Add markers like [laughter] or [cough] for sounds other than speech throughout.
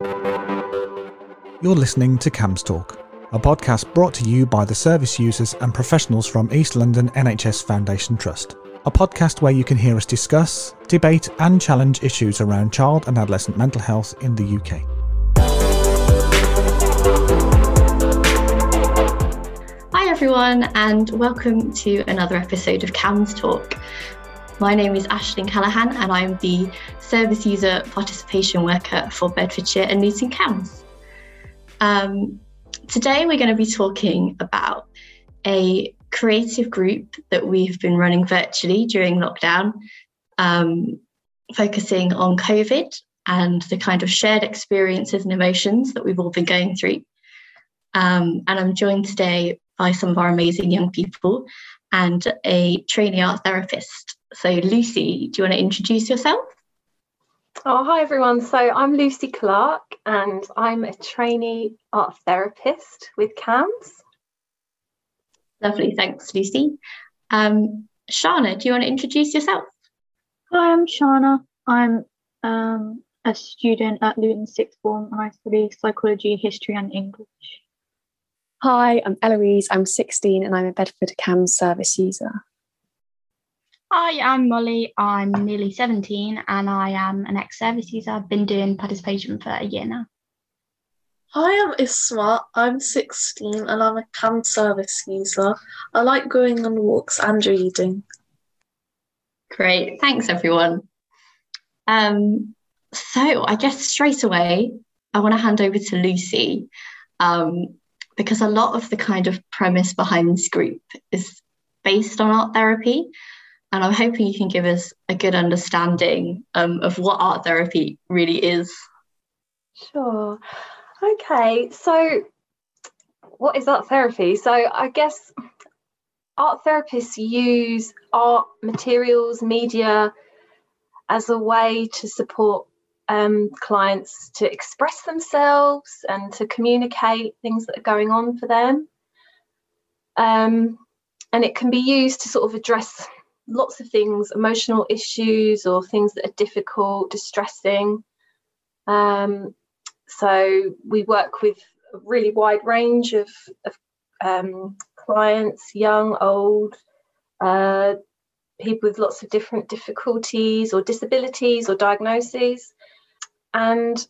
You're listening to CAMHS Talk, a podcast brought to you by the service users and professionals from East London NHS Foundation Trust. A podcast where you can hear us discuss, debate, and challenge issues around child and adolescent mental health in the UK. Hi, everyone, and welcome to another episode of CAMHS Talk. My name is Ashlyn Callahan and I am the Service User Participation Worker for Bedfordshire and Luton CAMHS. Um, today, we're going to be talking about a creative group that we've been running virtually during lockdown, um, focusing on COVID and the kind of shared experiences and emotions that we've all been going through. Um, and I'm joined today by some of our amazing young people and a trainee art therapist. So, Lucy, do you want to introduce yourself? Oh, hi everyone. So I'm Lucy Clark and I'm a trainee art therapist with CAMHS. Lovely, thanks, Lucy. Um, Shana, do you want to introduce yourself? Hi, I'm Shana. I'm um, a student at Luton Sixth Form and I study psychology, history, and English. Hi, I'm Eloise. I'm 16 and I'm a Bedford CAMHS service user. Hi, I'm Molly. I'm nearly 17 and I am an ex service user. I've been doing participation for a year now. Hi, I'm Isma. I'm 16 and I'm a CAM service user. I like going on walks and reading. Great, thanks everyone. Um, so I guess straight away, I want to hand over to Lucy um, because a lot of the kind of premise behind this group is based on art therapy. And I'm hoping you can give us a good understanding um, of what art therapy really is. Sure. Okay, so what is art therapy? So I guess art therapists use art materials, media as a way to support um, clients to express themselves and to communicate things that are going on for them. Um, and it can be used to sort of address lots of things, emotional issues or things that are difficult, distressing. Um, so we work with a really wide range of, of um, clients, young, old, uh, people with lots of different difficulties or disabilities or diagnoses. And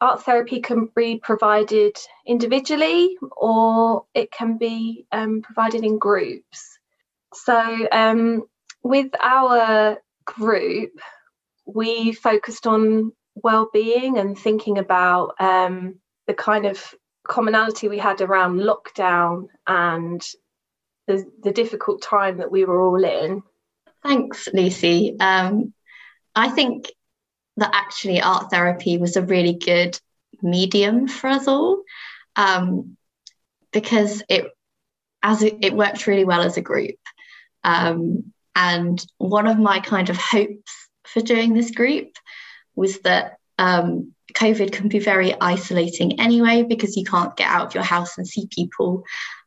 art therapy can be provided individually or it can be um, provided in groups. So um, with our group, we focused on well-being and thinking about um, the kind of commonality we had around lockdown and the, the difficult time that we were all in. Thanks, Lucy. Um, I think that actually art therapy was a really good medium for us all um, because it as it, it, worked really well as a group. Um, and one of my kind of hopes for doing this group was that um, COVID can be very isolating anyway because you can't get out of your house and see people.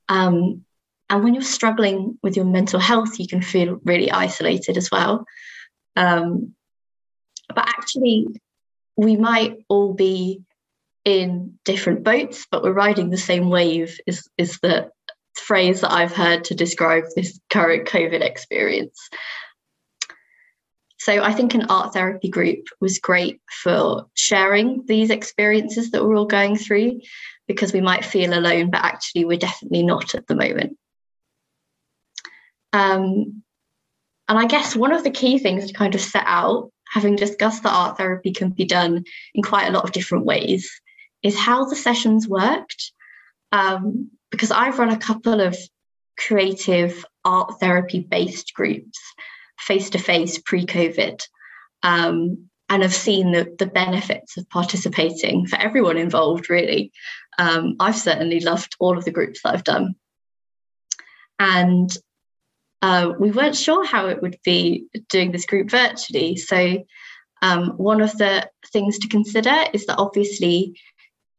Um, and when you're struggling with your mental health, you can feel really isolated as well. Um, but actually, we might all be in different boats, but we're riding the same wave, is, is the phrase that I've heard to describe this current COVID experience. So I think an art therapy group was great for sharing these experiences that we're all going through because we might feel alone, but actually we're definitely not at the moment. Um, and I guess one of the key things to kind of set out, having discussed that art therapy can be done in quite a lot of different ways, is how the sessions worked. Um, because I've run a couple of creative art therapy based groups face to face pre COVID. Um, and have seen the, the benefits of participating for everyone involved, really. Um, I've certainly loved all of the groups that I've done. And uh, we weren't sure how it would be doing this group virtually. So, um, one of the things to consider is that obviously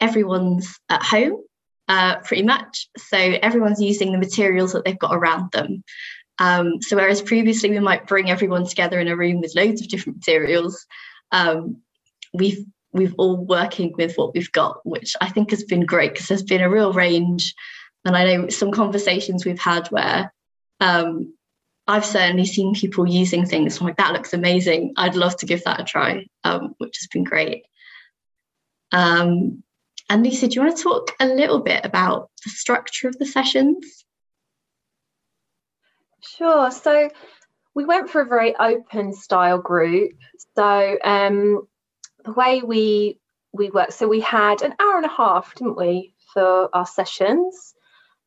everyone's at home uh, pretty much. So everyone's using the materials that they've got around them. Um, so whereas previously we might bring everyone together in a room with loads of different materials, um, we've we've all working with what we've got, which I think has been great because there's been a real range. And I know some conversations we've had where um, I've certainly seen people using things I'm like that looks amazing. I'd love to give that a try, um, which has been great. Um, and Lisa, do you want to talk a little bit about the structure of the sessions? Sure. So we went for a very open style group. So um, the way we we worked, so we had an hour and a half, didn't we, for our sessions,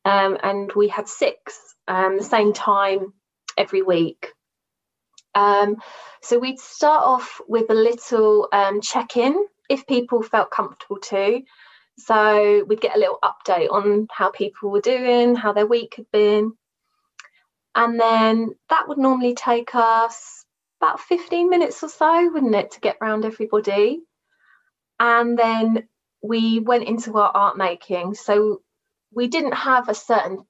um, and we had six um, the same time every week. Um, so we'd start off with a little um, check in if people felt comfortable to. So we'd get a little update on how people were doing, how their week had been. And then that would normally take us about 15 minutes or so, wouldn't it, to get round everybody. And then we went into our art making. So we didn't have a certain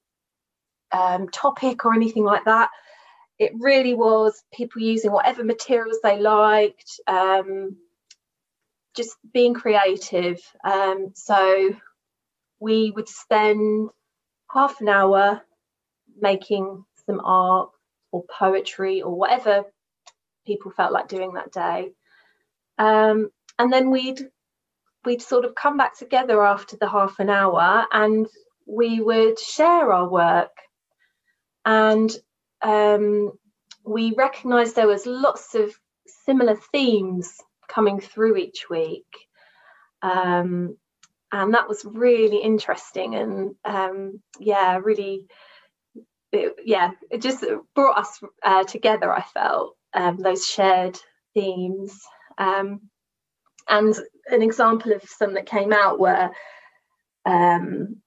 um, topic or anything like that it really was people using whatever materials they liked, um, just being creative. Um, so we would spend half an hour making some art or poetry or whatever people felt like doing that day. Um, and then we'd we'd sort of come back together after the half an hour and we would share our work and um, we recognised there was lots of similar themes coming through each week. Um, and that was really interesting and um, yeah, really, it, yeah, it just brought us uh, together, I felt, um, those shared themes. Um, and an example of some that came out were um,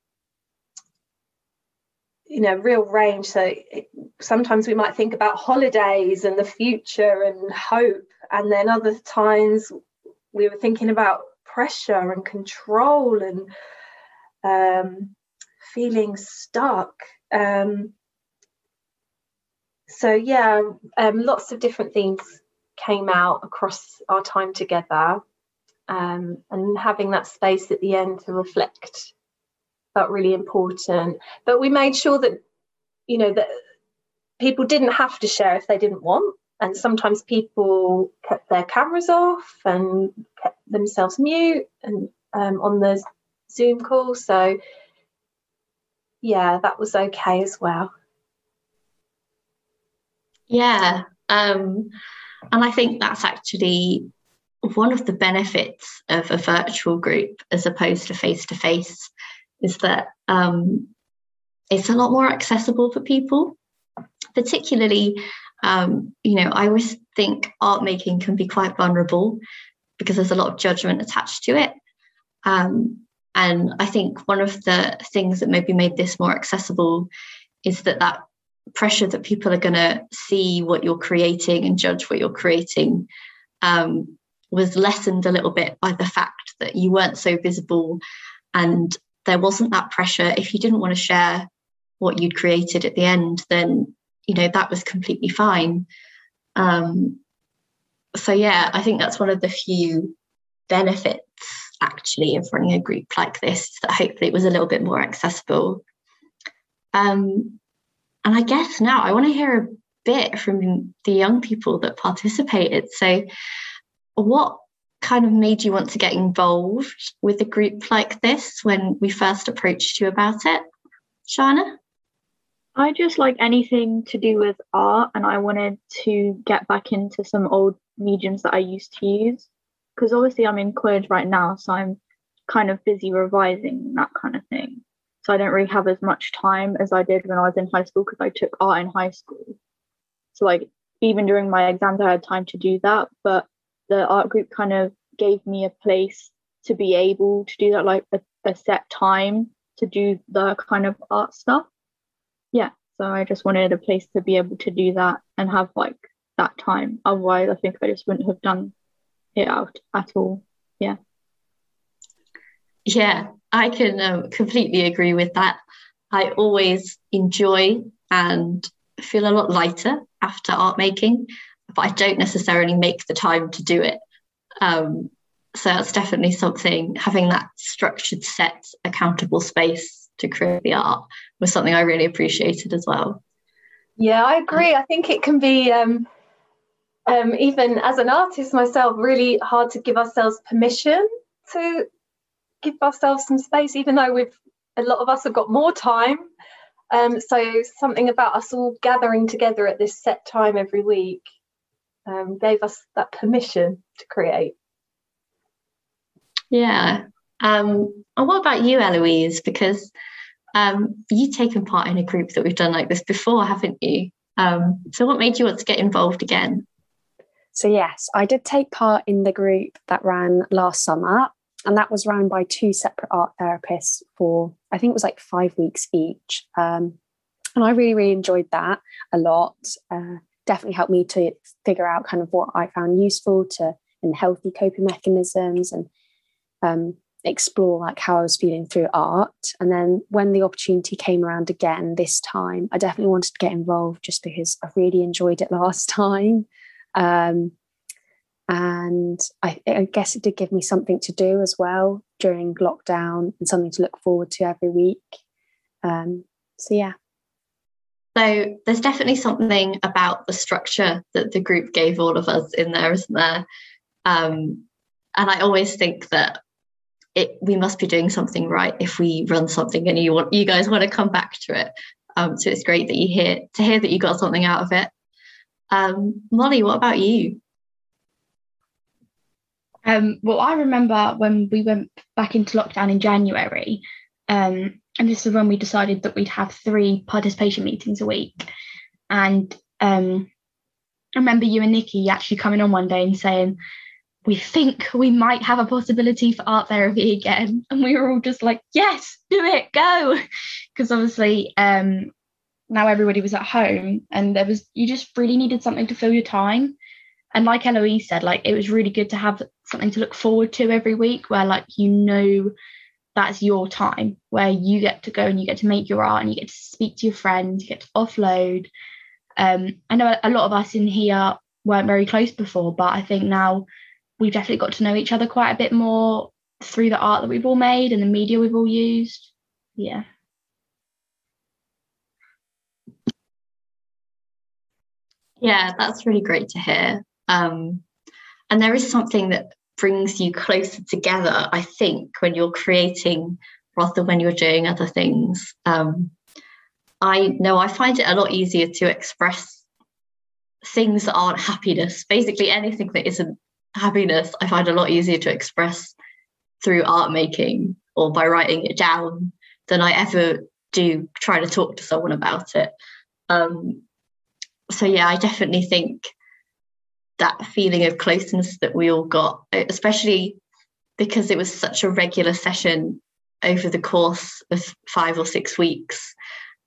you know real range. So it, sometimes we might think about holidays and the future and hope. And then other times we were thinking about pressure and control and um, feeling stuck. Um, so yeah um, lots of different things came out across our time together um, and having that space at the end to reflect felt really important. But we made sure that, you know, that people didn't have to share if they didn't want. And sometimes people kept their cameras off and kept themselves mute and um, on the Zoom call. So, yeah, that was okay as well. Yeah. Um, and I think that's actually one of the benefits of a virtual group as opposed to face to face is that um, it's a lot more accessible for people, particularly. Um, you know, I always think art making can be quite vulnerable because there's a lot of judgment attached to it. Um, and I think one of the things that maybe made this more accessible is that that pressure that people are going to see what you're creating and judge what you're creating um, was lessened a little bit by the fact that you weren't so visible and there wasn't that pressure. If you didn't want to share what you'd created at the end, then you know that was completely fine. Um, so yeah, I think that's one of the few benefits actually of running a group like this that hopefully it was a little bit more accessible. Um, and I guess now I want to hear a bit from the young people that participated. So, what kind of made you want to get involved with a group like this when we first approached you about it? Shana? I just like anything to do with art, and I wanted to get back into some old mediums that I used to use. Because obviously, I'm in college right now, so I'm kind of busy revising that kind of thing. So I don't really have as much time as I did when I was in high school because I took art in high school. So, like, even during my exams, I had time to do that. But the art group kind of gave me a place to be able to do that, like a, a set time to do the kind of art stuff. Yeah, so I just wanted a place to be able to do that and have like that time. Otherwise, I think I just wouldn't have done it out at all. Yeah. Yeah, I can um, completely agree with that. I always enjoy and feel a lot lighter after art making but I don't necessarily make the time to do it. Um, so that's definitely something having that structured set accountable space to create the art was something i really appreciated as well. Yeah i agree. I think it can be um, um, even as an artist myself really hard to give ourselves permission to give ourselves some space even though we've a lot of us have got more time. Um, so something about us all gathering together at this set time every week um, gave us that permission to create yeah. Um, and what about you, Eloise? Because um, you've taken part in a group that we've done like this before, haven't you? Um, so, what made you want to get involved again? So, yes, I did take part in the group that ran last summer, and that was run by two separate art therapists for, I think it was like five weeks each. Um, and I really, really enjoyed that a lot. Uh, definitely helped me to figure out kind of what I found useful to and healthy coping mechanisms and um, explore like how I was feeling through art. And then when the opportunity came around again this time, I definitely wanted to get involved just because I really enjoyed it [laughs] last time. Um, and I, I, guess it did give me something to do as well during lockdown and something to look forward to every week. Um, so yeah. So there's definitely something about the structure that the group gave all of us in there, isn't there? Um, and I always think that it we must be doing something right if we run something and you want you guys want to come back to it. Um, so it's great that you hear to hear that you got something out of it. Um, Molly, what about you? Um, well, I remember when we went back into lockdown in January, um, and this is when we decided that we'd have three participation meetings a week. And um, I remember you and Nikki actually coming on one day and saying, we think we might have a possibility for art therapy again. [laughs] And we were all just like, yes, do it, go. [laughs] Because obviously, um, now everybody was at home and there was, you just really needed something to fill your time. And like Eloise said, like it was really good to have something to look forward to every week where, like, you know, that's your time where you get to go and you get to make your art and you get to speak to your friends, you get to offload. Um, I know a lot of us in here weren't very close before, but I think now we've definitely got to know each other quite a bit more through the art that we've all made and the media we've all used. Yeah. Yeah, that's really great to hear. Um, and there is something that brings you closer together, I think, when you're creating rather than when you're doing other things. Um, I know I find it a lot easier to express things that aren't happiness, basically anything that isn't happiness I find a lot easier to express through art making or by writing it down than I ever do trying to talk to someone about it. Um, so yeah, I definitely think that feeling of closeness that we all got, especially because it was such a regular session over the course of five or six weeks,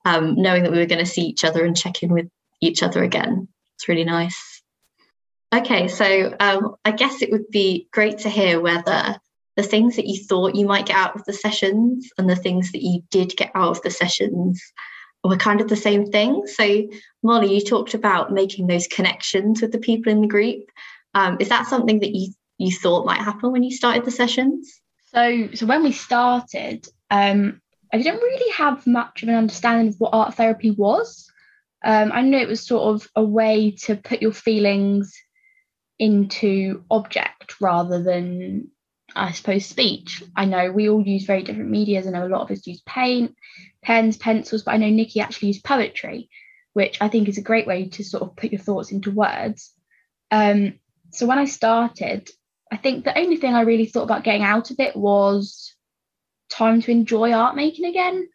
um, knowing that we were going to see each other and check in with each other again. It's really nice. Okay, so um, I guess it would be great to hear whether the things that you thought you might get out of the sessions and the things that you did get out of the sessions were kind of the same thing. So, Molly, you talked about making those connections with the people in the group. Um, is that something that you you thought might happen when you started the sessions? So, so when we started, um, I didn't really have much of an understanding of what art therapy was. Um, I knew it was sort of a way to put your feelings into object rather than I suppose speech. I know we all use very different medias. I know a lot of us use paint, pens, pencils, but I know Nikki actually used poetry, which I think is a great way to sort of put your thoughts into words. Um, so when I started, I think the only thing I really thought about getting out of it was time to enjoy art making again.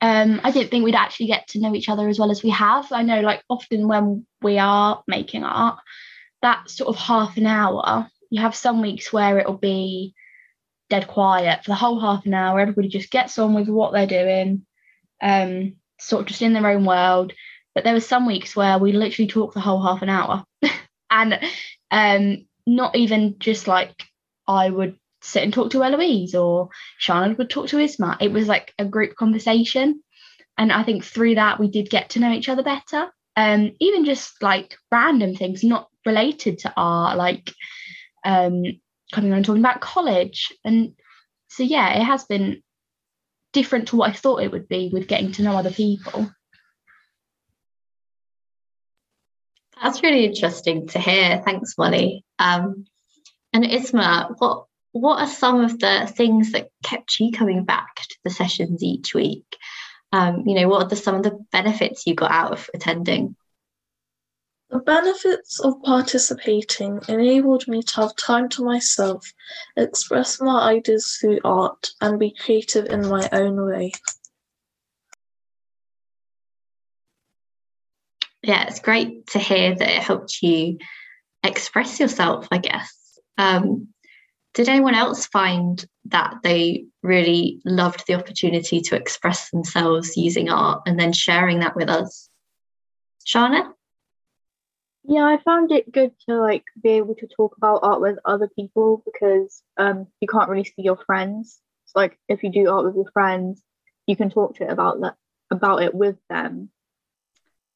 Um, I didn't think we'd actually get to know each other as well as we have. I know, like, often when we are making art, that sort of half an hour, you have some weeks where it'll be dead quiet for the whole half an hour. Everybody just gets on with what they're doing, um, sort of just in their own world. But there were some weeks where we literally talked the whole half an hour, [laughs] and um, not even just like I would sit and talk to Eloise or Shannon would talk to Isma. It was like a group conversation, and I think through that we did get to know each other better. Um, even just like random things, not related to art. Like, um, coming on and talking about college. And so, yeah, it has been different to what I thought it would be with getting to know other people. That's really interesting to hear. Thanks, Molly. Um, and Isma, what what are some of the things that kept you coming back to the sessions each week? Um, you know, what are the, some of the benefits you got out of attending? The benefits of participating enabled me to have time to myself, express my ideas through art, and be creative in my own way. Yeah, it's great to hear that it helped you express yourself, I guess. Um, did anyone else find that they really loved the opportunity to express themselves using art and then sharing that with us? Shana? Yeah, I found it good to like be able to talk about art with other people because um you can't really see your friends. So like if you do art with your friends, you can talk to it about that about it with them.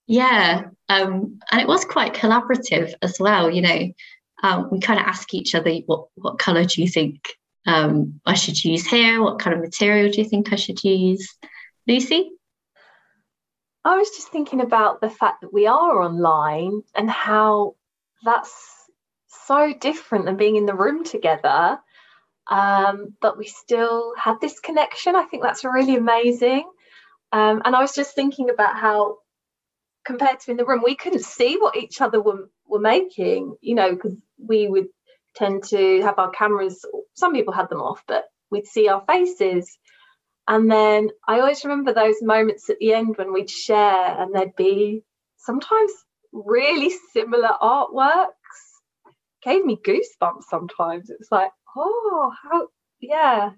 Yeah, um, and it was quite collaborative as well. You know, um, we kind of ask each other, what what color do you think um, I should use here? What kind of material do you think I should use? Lucy? I was just thinking about the fact that we are online and how that's so different than being in the room together. Um, but we still had this connection. I think that's really amazing. Um, and I was just thinking about how, compared to in the room, we couldn't see what each other were, were making, you know, because we would tend to have our cameras, some people had them off, but we'd see our faces. And then I always remember those moments at the end when we'd share and there'd be sometimes really similar artworks. Gave me goosebumps sometimes. It was like, oh, how, yeah.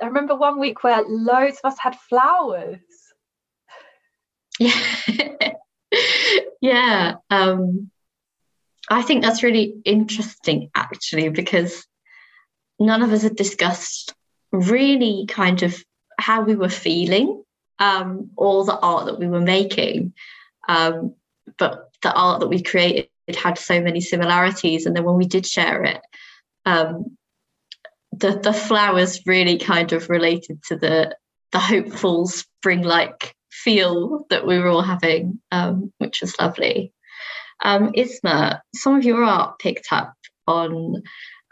I remember one week where loads of us had flowers. Yeah. [laughs] yeah. Um, I think that's really interesting actually because none of us had discussed really kind of how we were feeling um, all the art that we were making. Um, but the art that we created had so many similarities and then when we did share it um, the the flowers really kind of related to the the hopeful spring like feel that we were all having um, which was lovely. Um, Isma, some of your art picked up on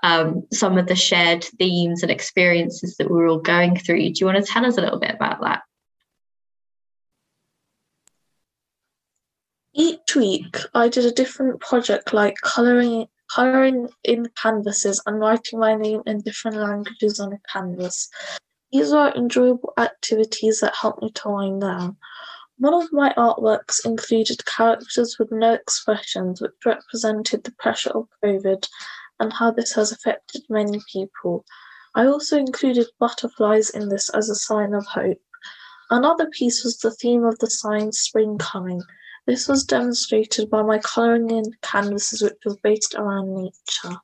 um, some of the shared themes and experiences that we're all going through. Do you want to tell us a little bit about that? Each week, I did a different project like colouring colouring in canvases and writing my name in different languages on a canvas. These are enjoyable activities that help me to wind down. One of my artworks included characters with no expressions, which represented the pressure of COVID and how this has affected many people. I also included butterflies in this as a sign of hope. Another piece was the theme of the sign Spring Coming. This was demonstrated by my colouring in canvases, which was based around nature.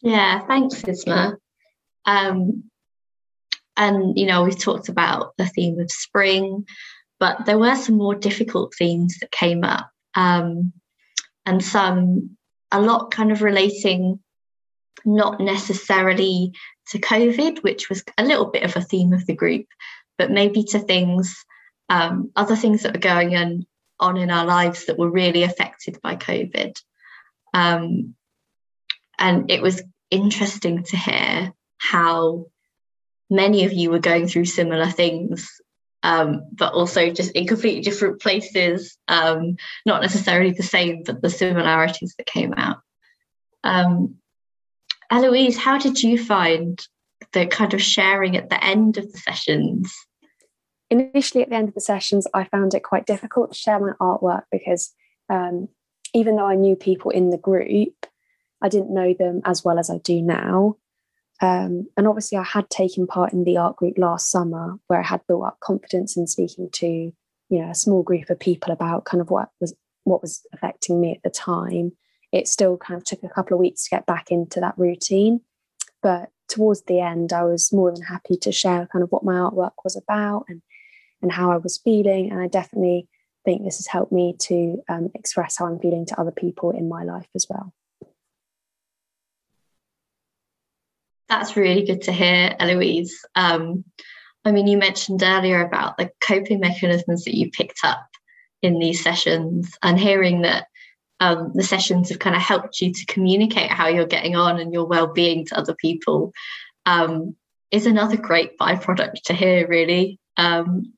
Yeah, thanks, Isma. Um, and, you know, we've talked about the theme of spring, but there were some more difficult themes that came up. Um, and some, a lot kind of relating not necessarily to COVID, which was a little bit of a theme of the group, but maybe to things, um, other things that were going on, on in our lives that were really affected by COVID. Um, and it was interesting to hear how many of you were going through similar things, um, but also just in completely different places, um, not necessarily the same, but the similarities that came out. Um, Eloise, how did you find the kind of sharing at the end of the sessions? Initially, at the end of the sessions, I found it quite difficult to share my artwork because um, even though I knew people in the group, I didn't know them as well as I do now. Um, and obviously, I had taken part in the art group last summer, where I had built up confidence in speaking to, you know, a small group of people about kind of what was what was affecting me at the time. It still kind of took a couple of weeks to get back into that routine, but towards the end, I was more than happy to share kind of what my artwork was about and and how I was feeling. And I definitely think this has helped me to um, express how I'm feeling to other people in my life as well. That's really good to hear, Eloise. Um, I mean, you mentioned earlier about the coping mechanisms that you picked up in these sessions and hearing that um, the sessions have kind of helped you to communicate how you're getting on and your well-being to other people um, is another great byproduct to hear really um,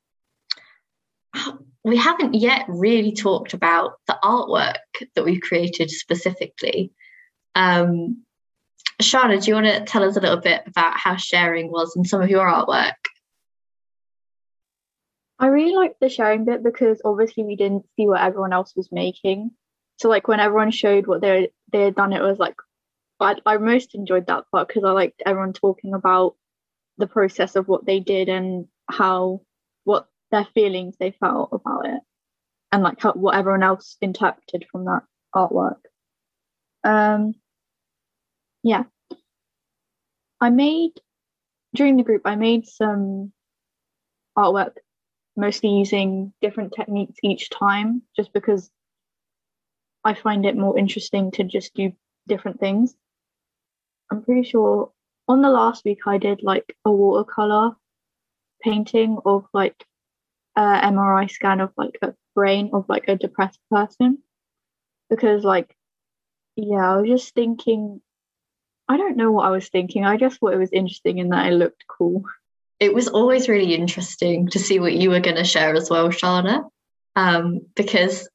we haven't yet really talked about the artwork that we've created specifically um, Shana, do you want to tell us a little bit about how sharing was in some of your artwork? I really liked the sharing bit because obviously we didn't see what everyone else was making. So like when everyone showed what they they had done, it was like I, I most enjoyed that part because I liked everyone talking about the process of what they did and how what their feelings they felt about it and like how what everyone else interpreted from that artwork. Um yeah. I made during the group I made some artwork mostly using different techniques each time just because I find it more interesting to just do different things. I'm pretty sure on the last week I did like a watercolor painting of like a MRI scan of like a brain of like a depressed person because like yeah I was just thinking I don't know what I was thinking I just thought it was interesting in that it looked cool. It was always really interesting to see what you were going to share as well, Shana, um, because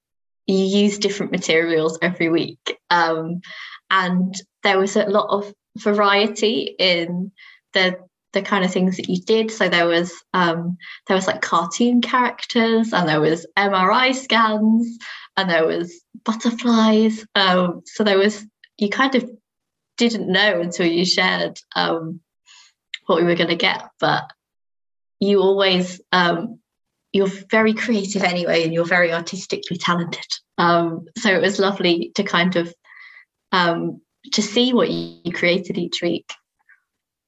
you use different materials every week. Um, and there was a lot of variety in the the kind of things that you did. So there was um, there was like cartoon characters, and there was MRI scans, and there was butterflies. Um, so there was you kind of didn't know until you shared um, what we were going to get, but you always um, you're very creative anyway and you're very artistically talented. Um, so it was lovely to kind of um, to see what you created each week.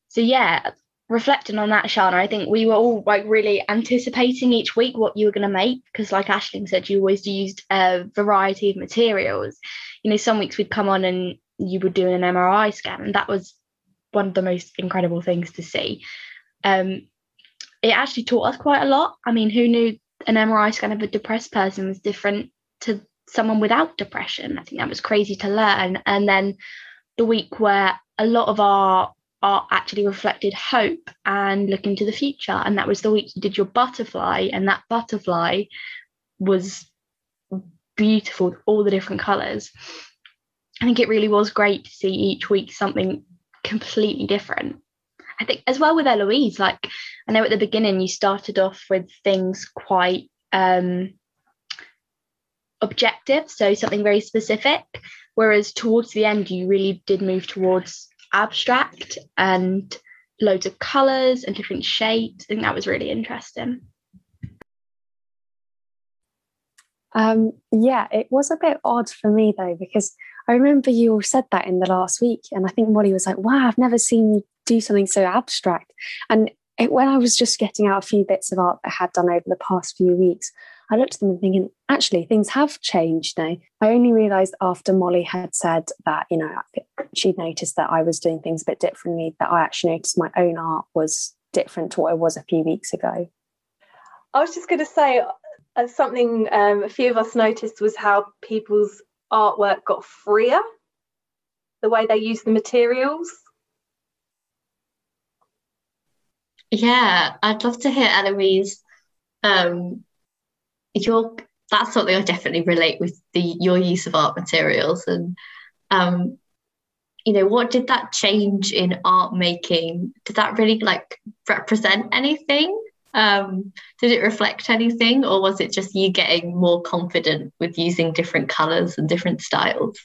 So yeah reflecting on that shana i think we were all like really anticipating each week what you were going to make because like ashling said you always used a variety of materials. You know some weeks we'd come on and you were doing an mri scan and that was one of the most incredible things to see um, it actually taught us quite a lot. I mean, who knew an MRI scan of a depressed person was different to someone without depression? I think that was crazy to learn. And then the week where a lot of our art actually reflected hope and looking to the future. And that was the week you did your butterfly, and that butterfly was beautiful, all the different colours. I think it really was great to see each week something completely different. I think as well with Eloise, like I know at the beginning you started off with things quite um, objective, so something very specific, whereas towards the end you really did move towards abstract and loads of colours and different shapes. I think that was really interesting. Um, yeah, it was a bit odd for me though, because I remember you all said that in the last week, and I think Molly was like, "Wow, I've never seen you do something so abstract." And it, when I was just getting out a few bits of art that I had done over the past few weeks, I looked at them and thinking, actually, things have changed now. I only realised after Molly had said that, you know, she'd noticed that I was doing things a bit differently, that I actually noticed my own art was different to what it was a few weeks ago. I was just going to say uh, something um, a few of us noticed was how people's artwork got freer, the way they use the materials. Yeah, I'd love to hear Eloise. Um, your that's something I definitely relate with the your use of art materials and um, you know what did that change in art making? Did that really like represent anything? Um, did it reflect anything, or was it just you getting more confident with using different colors and different styles?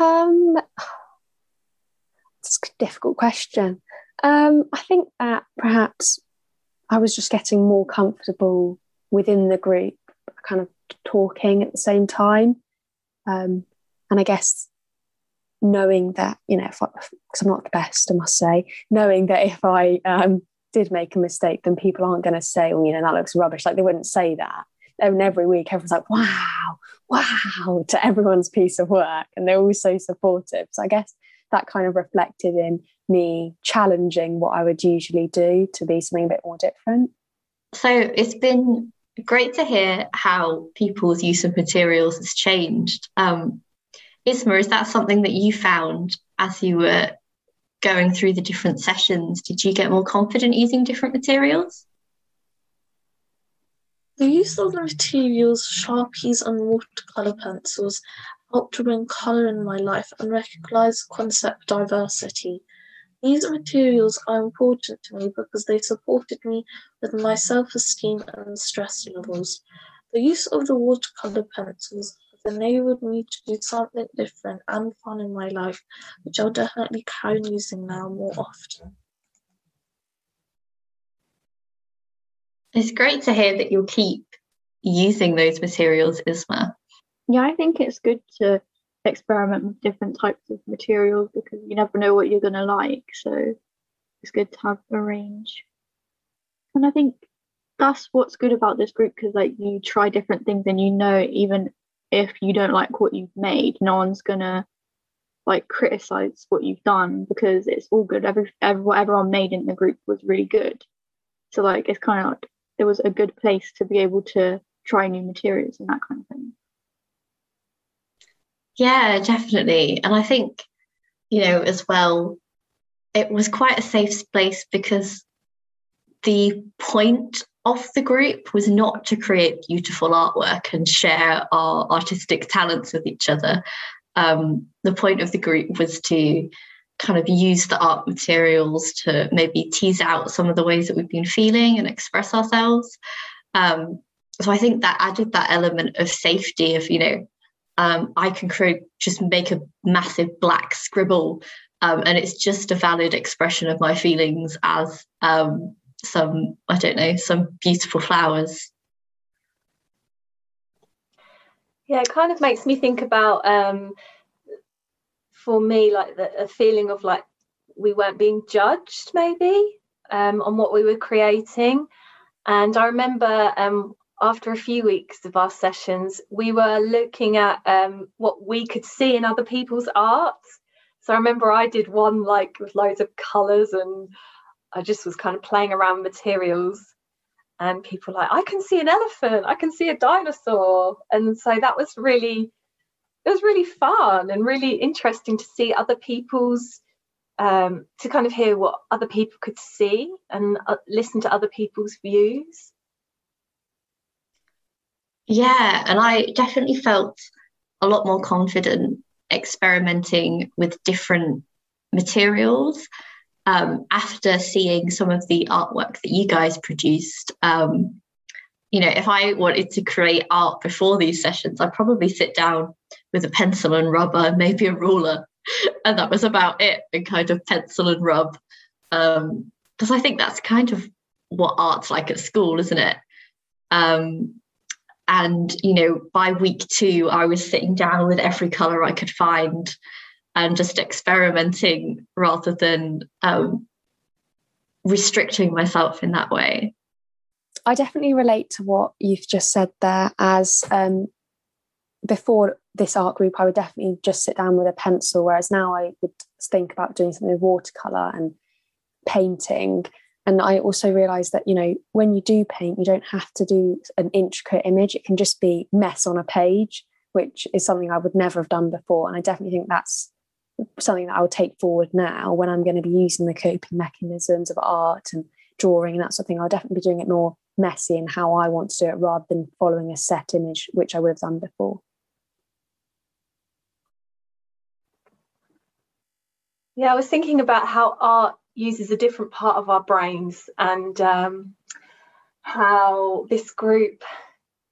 Um, [sighs] it's a difficult question. Um, I think that perhaps I was just getting more comfortable within the group, kind of talking at the same time. Um, and I guess knowing that, you know, because I'm not the best, I must say, knowing that if I um, did make a mistake, then people aren't going to say, "Oh, you know, that looks rubbish." Like they wouldn't say that. then every week everyone's like, wow, wow, [laughs] to everyone's piece of work. And they're all so supportive. So I guess that kind of reflected in me challenging what I would usually do to be something a bit more different. So it's been great to hear how people's use of materials has changed. Um, Isma, is that something that you found as you were going through the different sessions? Did you get more confident using different materials? The use of the materials, sharpies, and watercolour pencils helped to bring colour in my life and recognise concept diversity. These materials are important to me because they supported me with my self esteem and stress levels. The use of the watercolour pencils enabled me to do something different and fun in my life, which I'll definitely carry on using now more often. It's great to hear that you'll keep using those materials, Isma. Yeah, I think it's good to experiment with different types of materials because you never know what you're going to like. So it's good to have a range. And I think that's what's good about this group because like you try different things and you know even if you don't like what you've made, no one's gonna like criticize what you've done because it's all good. Every, every everyone made in the group was really good. So like it's kind of like it was a good place to be able to try new materials and that kind of thing. Yeah, definitely. And I think, you know, as well, it was quite a safe place because the point of the group was not to create beautiful artwork and share our artistic talents with each other. Um, the point of the group was to kind of use the art materials to maybe tease out some of the ways that we've been feeling and express ourselves. Um, so I think that added that element of safety of, you know, um, I can create, just make a massive black scribble um, and it's just a valid expression of my feelings as um, some, I don't know, some beautiful flowers. Yeah, it kind of makes me think about, um, for me, like the a feeling of like we weren't being judged, maybe, um, on what we were creating. And I remember um, after a few weeks of our sessions, we were looking at um, what we could see in other people's art. So I remember I did one like with loads of colours and I just was kind of playing around materials. And people like, I can see an elephant, I can see a dinosaur. And so that was really, it was really fun and really interesting to see other people's, um, to kind of hear what other people could see and uh, listen to other people's views. Yeah, and I definitely felt a lot more confident experimenting with different materials um, after seeing some of the artwork that you guys produced. Um, you know, if I wanted to create art before these sessions, I'd probably sit down with a pencil and rubber, maybe a ruler, [laughs] and that was about it, and kind of pencil and rub. Because um, I think that's kind of what art's like at school, isn't it? Um, and, you know, by week two, I was sitting down with every color I could find and just experimenting rather than um, restricting myself in that way. I definitely relate to what you've just said there. As um, before this art group, I would definitely just sit down with a pencil, whereas now I would think about doing something with watercolor and painting and i also realized that you know when you do paint you don't have to do an intricate image it can just be mess on a page which is something i would never have done before and i definitely think that's something that i'll take forward now when i'm going to be using the coping mechanisms of art and drawing and that sort of thing i'll definitely be doing it more messy and how i want to do it rather than following a set image which i would have done before. Yeah i was thinking about how art uses a different part of our brains and um, how this group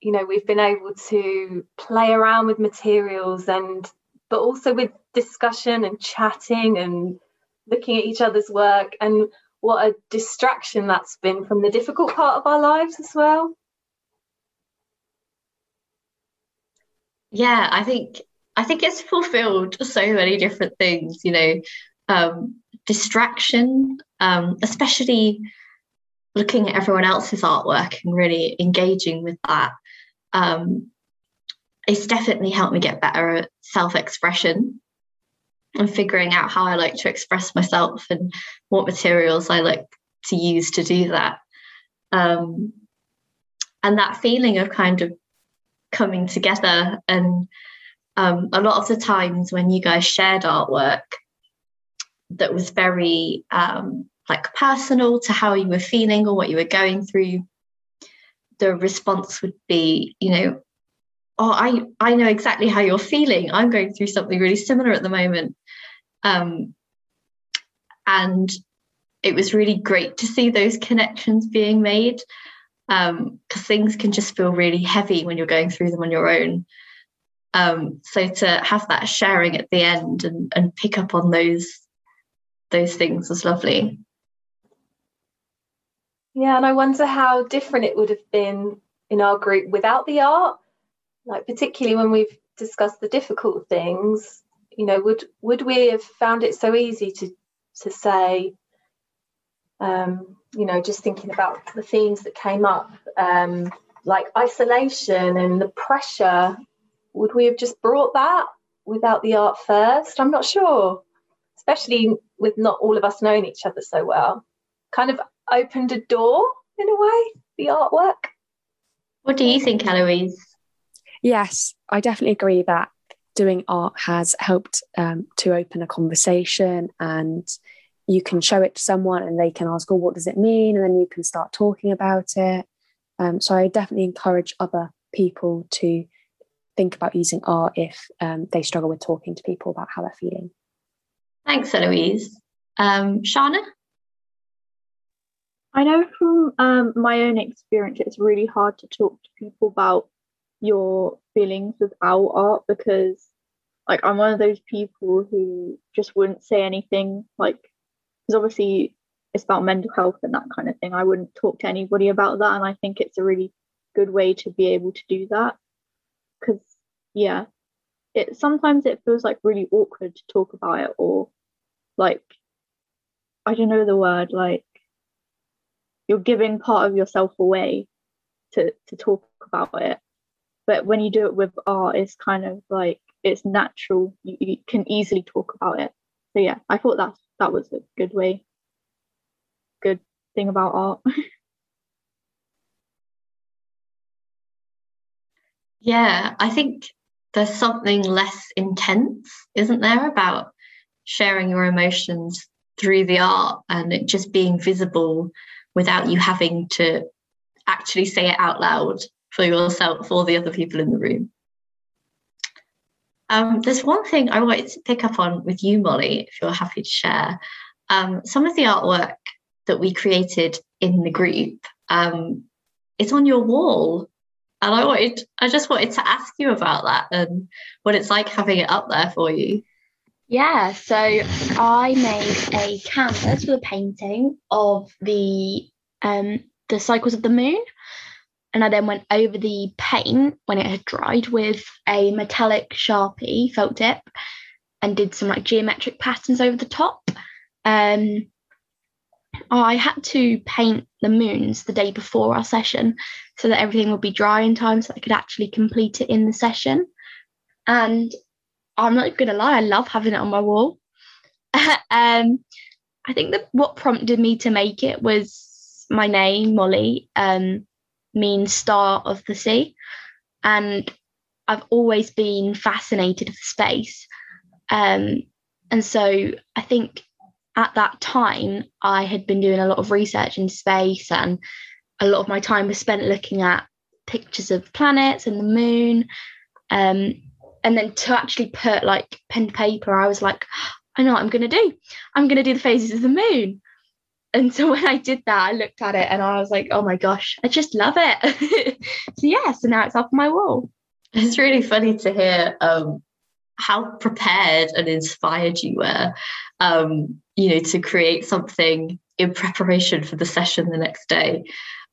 you know we've been able to play around with materials and but also with discussion and chatting and looking at each other's work and what a distraction that's been from the difficult part of our lives as well yeah i think i think it's fulfilled so many different things you know um, distraction, um, especially looking at everyone else's artwork and really engaging with that. um, it's definitely helped me get better at self-expression and figuring out how I like to express myself and what materials I like to use to do that. Um, and that feeling of kind of coming together and um, a lot of the times when you guys shared artwork that was very um, like personal to how you were feeling or what you were going through the response would be you know oh i i know exactly how you're feeling. I'm going through something really similar at the moment. Um, and it was really great to see those connections being made because um, things can just feel really heavy when you're going through them on your own. Um, so to have that sharing at the end and, and pick up on those those things was lovely. Yeah and i wonder how different it would have been in our group without the art like particularly when we've discussed the difficult things you know would would we have found it so easy to to say um, you know just thinking about the themes that came up um, like isolation and the pressure would we have just brought that without the art first? I'm not sure. Especially with not all of us knowing each other so well. Kind of opened a door in a way the artwork. What do you think eloise yes i definitely agree that doing art has helped um, to open a conversation and you can show it to someone and they can ask, oh, what does it mean? And then you can start talking about it. Um, so I definitely encourage other people to think about using art if um, they struggle with talking to people about how they're feeling. Thanks, Eloise. Um, Shana? I know from um, my own experience, it's really hard to talk to people about your feelings without art because like I'm one of those people who just wouldn't say anything like because obviously it's about mental health and that kind of thing. I wouldn't talk to anybody about that and I think it's a really good way to be able to do that because yeah it sometimes it feels like really awkward to talk about it or like I don't know the word like you're giving part of yourself away to to talk about it but when you do it with art it's kind of like it's natural. You, you can easily talk about it. So yeah i thought that that was a good way good thing about art. [laughs] Yeah i think there's something less intense isn't there about sharing your emotions through the art and it just being visible without you having to actually say it out loud for yourself or the other people in the room. Um, there's one thing I wanted to pick up on with you, Molly, if you're happy to share. Um, some of the artwork that we created in the group um, is on your wall. And I wanted, I just wanted to ask you about that and what it's like having it up there for you. Yeah, so I made a canvas for the painting of the um, the cycles of the moon and I then went over the paint when it had dried with a metallic Sharpie felt tip and did some like geometric patterns over the top. Um, I had to paint the moons the day before our session so that everything would be dry in time so I could actually complete it in the session. And I'm not going to lie, I love having it on my wall. [laughs] um, I think that what prompted me to make it was my name, Molly. Um, means star of the sea. And I've always been fascinated with space. Um, and so I think at that time, I had been doing a lot of research in space, and a lot of my time was spent looking at pictures of planets and the moon. Um, and then to actually put like pen to paper, I was like, I know what I'm going to do. I'm going to do the phases of the moon and so when I did that, I looked at it and I was like, oh my gosh, I just love it. [laughs] so yeah, so now it's up my wall. It's really funny to hear um, how prepared and inspired you were, um, you know, to create something in preparation for the session the next day.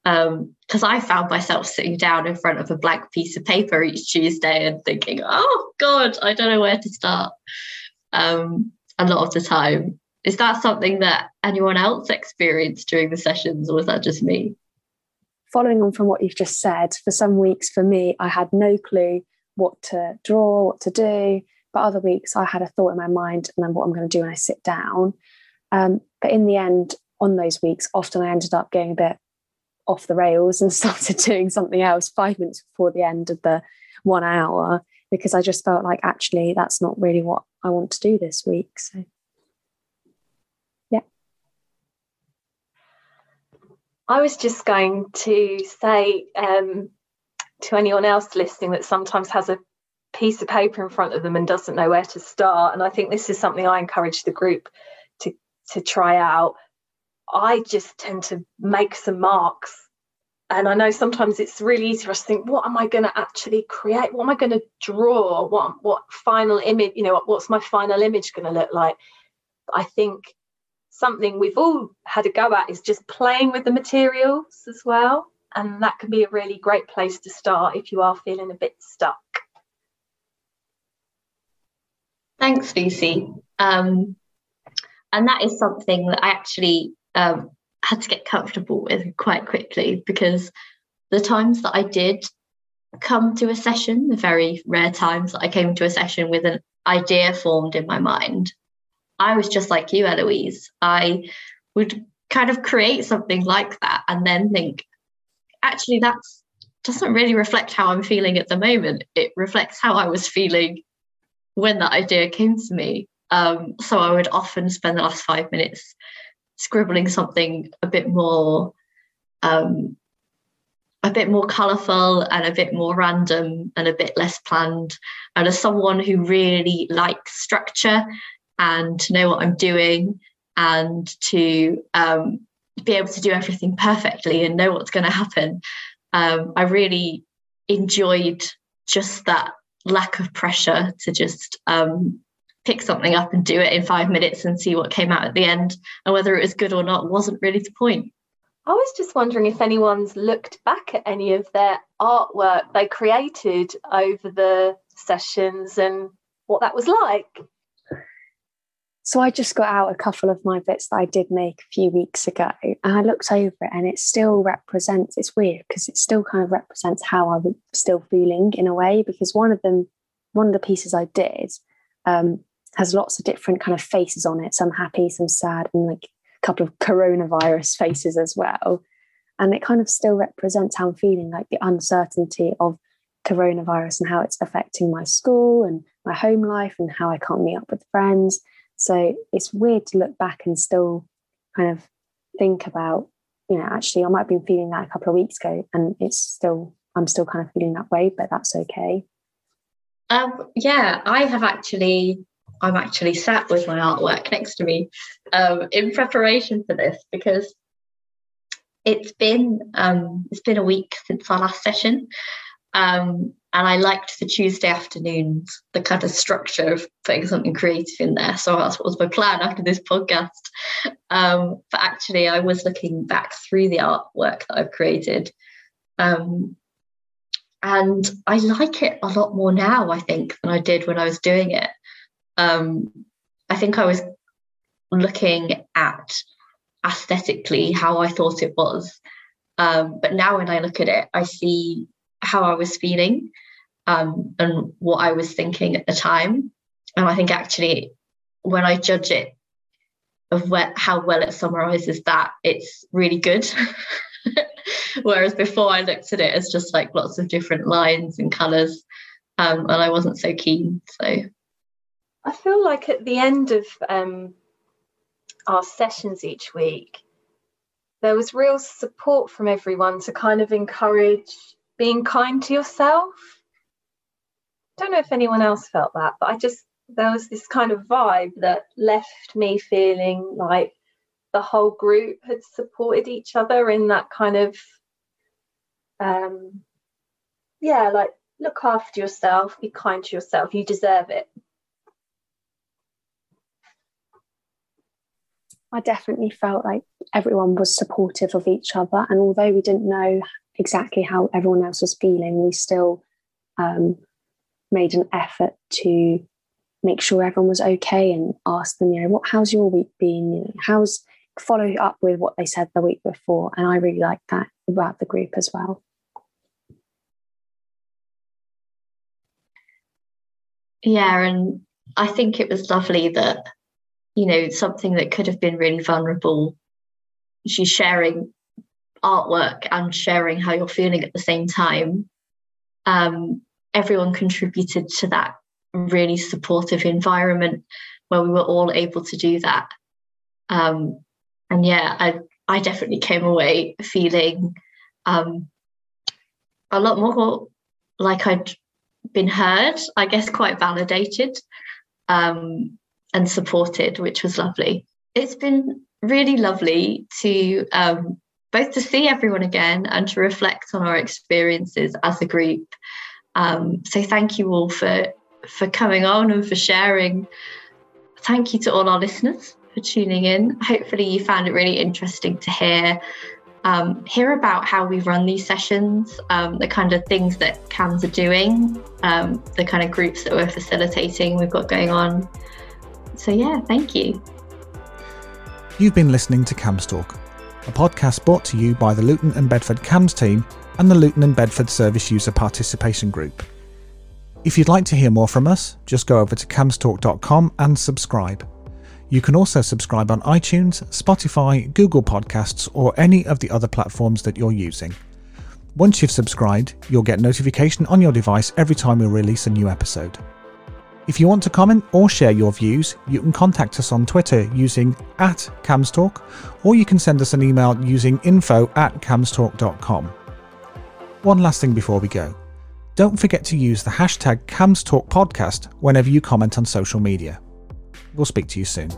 Because um, I found myself sitting down in front of a blank piece of paper each Tuesday and thinking, oh God, I don't know where to start. Um, a lot of the time is that something that anyone else experienced during the sessions or was that just me following on from what you've just said, for some weeks for me, I had no clue what to draw, what to do. But other weeks, I had a thought in my mind and then what I'm going to do when I sit down. Um, but in the end, on those weeks, often I ended up going a bit off the rails and [laughs] started doing something else five minutes before the end of the one hour because I just felt like actually that's not really what I want to do this week. So, I was just going to say um, to anyone else listening that sometimes has a piece of paper in front of them and doesn't know where to start. And I think this is something I encourage the group to to try out. I just tend to make some marks. And I know sometimes it's really easy for us to think, what am I going to actually create? What am I going to draw? What what final image, you know, what, what's my final image going to look like? I think something we've all had a go at is just playing with the materials as well. And that can be a really great place to start if you are feeling a bit stuck. Thanks, Lucy. Um, and that is something that I actually um, had to get comfortable with quite quickly because the times that I did come to a session, the very rare times that I came to a session with an idea formed in my mind, I was just like you, Eloise. I would kind of create something like that and then think, actually, that doesn't really reflect how I'm feeling at the moment. It reflects how I was feeling when that idea came to me. Um, so I would often spend the last five minutes scribbling something a bit more um, a bit more colourful and a bit more random and a bit less planned. And as someone who really likes structure and to know what I'm doing and to um, be able to do everything perfectly and know what's going to happen, um, I really enjoyed just that lack of pressure to just um, pick something up and do it in five minutes and see what came out at the end. And whether it was good or not wasn't really the point. I was just wondering if anyone's looked back at any of their artwork they created over the sessions and what that was like. So I just got out a couple of my bits that I did make a few weeks ago and I looked over it and it still represents, it's weird because it still kind of represents how I was still feeling in a way because one of them, one of the pieces I did um, has lots of different kind of faces on it, some happy, some sad, and like a couple of coronavirus faces as well. And it kind of still represents how I'm feeling, like the uncertainty of coronavirus and how it's affecting my school and my home life and how I can't meet up with friends. So it's weird to look back and still kind of think about, you know, actually I might have been feeling that a couple of weeks ago and it's still I'm still kind of feeling that way, but that's okay. Um, yeah, I have actually I'm actually sat with my artwork next to me um, in preparation for this because it's been um, it's been a week since our last session, um, and I liked the Tuesday afternoons, the kind of structure of putting something creative in there. So that's what was my plan after this podcast. Um, but actually, I was looking back through the artwork that I've created. Um, and I like it a lot more now, I think, than I did when I was doing it um, I think I was looking at aesthetically how I thought it was. Um, but now when I look at it, I see how I was feeling um, and what I was thinking at the time. And I think actually, when I judge it of where, how well it summarizes that, it's really good. [laughs] Whereas before I looked at it as just like lots of different lines and colors, um, and I wasn't so keen. So I feel like at the end of um, our sessions each week, there was real support from everyone to kind of encourage being kind to yourself. I don't know if anyone else felt that, but I just, there was this kind of vibe that left me feeling like the whole group had supported each other in that kind of, um, yeah, like look after yourself, be kind to yourself, you deserve it. I definitely felt like everyone was supportive of each other. And although we didn't know exactly how everyone else was feeling, we still um, made an effort to make sure everyone was okay and ask them, you know, what how's your week been? You know, how's follow up with what they said the week before. And I really like that about the group as well. Yeah, and I think it was lovely that, you know, something that could have been really vulnerable, she's sharing artwork and sharing how you're feeling at the same time. Um, everyone contributed to that really supportive environment where we were all able to do that. Um, and yeah, I I definitely came away feeling um, a lot more like I'd been heard, I guess quite validated um, and supported, which was lovely. It's been really lovely to um, both to see everyone again and to reflect on our experiences as a group. Um, so thank you all for for coming on and for sharing. Thank you to all our listeners for tuning in. Hopefully, you found it really interesting to hear um, hear about how we run these sessions, um, the kind of things that CAMHS are doing, um, the kind of groups that we're facilitating, we've got going on. So, yeah, thank you. You've been listening to CAMHS Talk, a podcast brought to you by the Luton and Bedford CAMHS team and the Luton and Bedford Service User Participation Group. If you'd like to hear more from us, just go over to camstalk.com and subscribe. You can also subscribe on iTunes, Spotify, Google Podcasts, or any of the other platforms that you're using. Once you've subscribed, you'll get notification on your device every time we release a new episode. If you want to comment or share your views, you can contact us on Twitter using at camstalk, or you can send us an email using info at camstalk.com. One last thing before we go. Don't forget to use the hashtag CamsTalkPodcast whenever you comment on social media. We'll speak to you soon.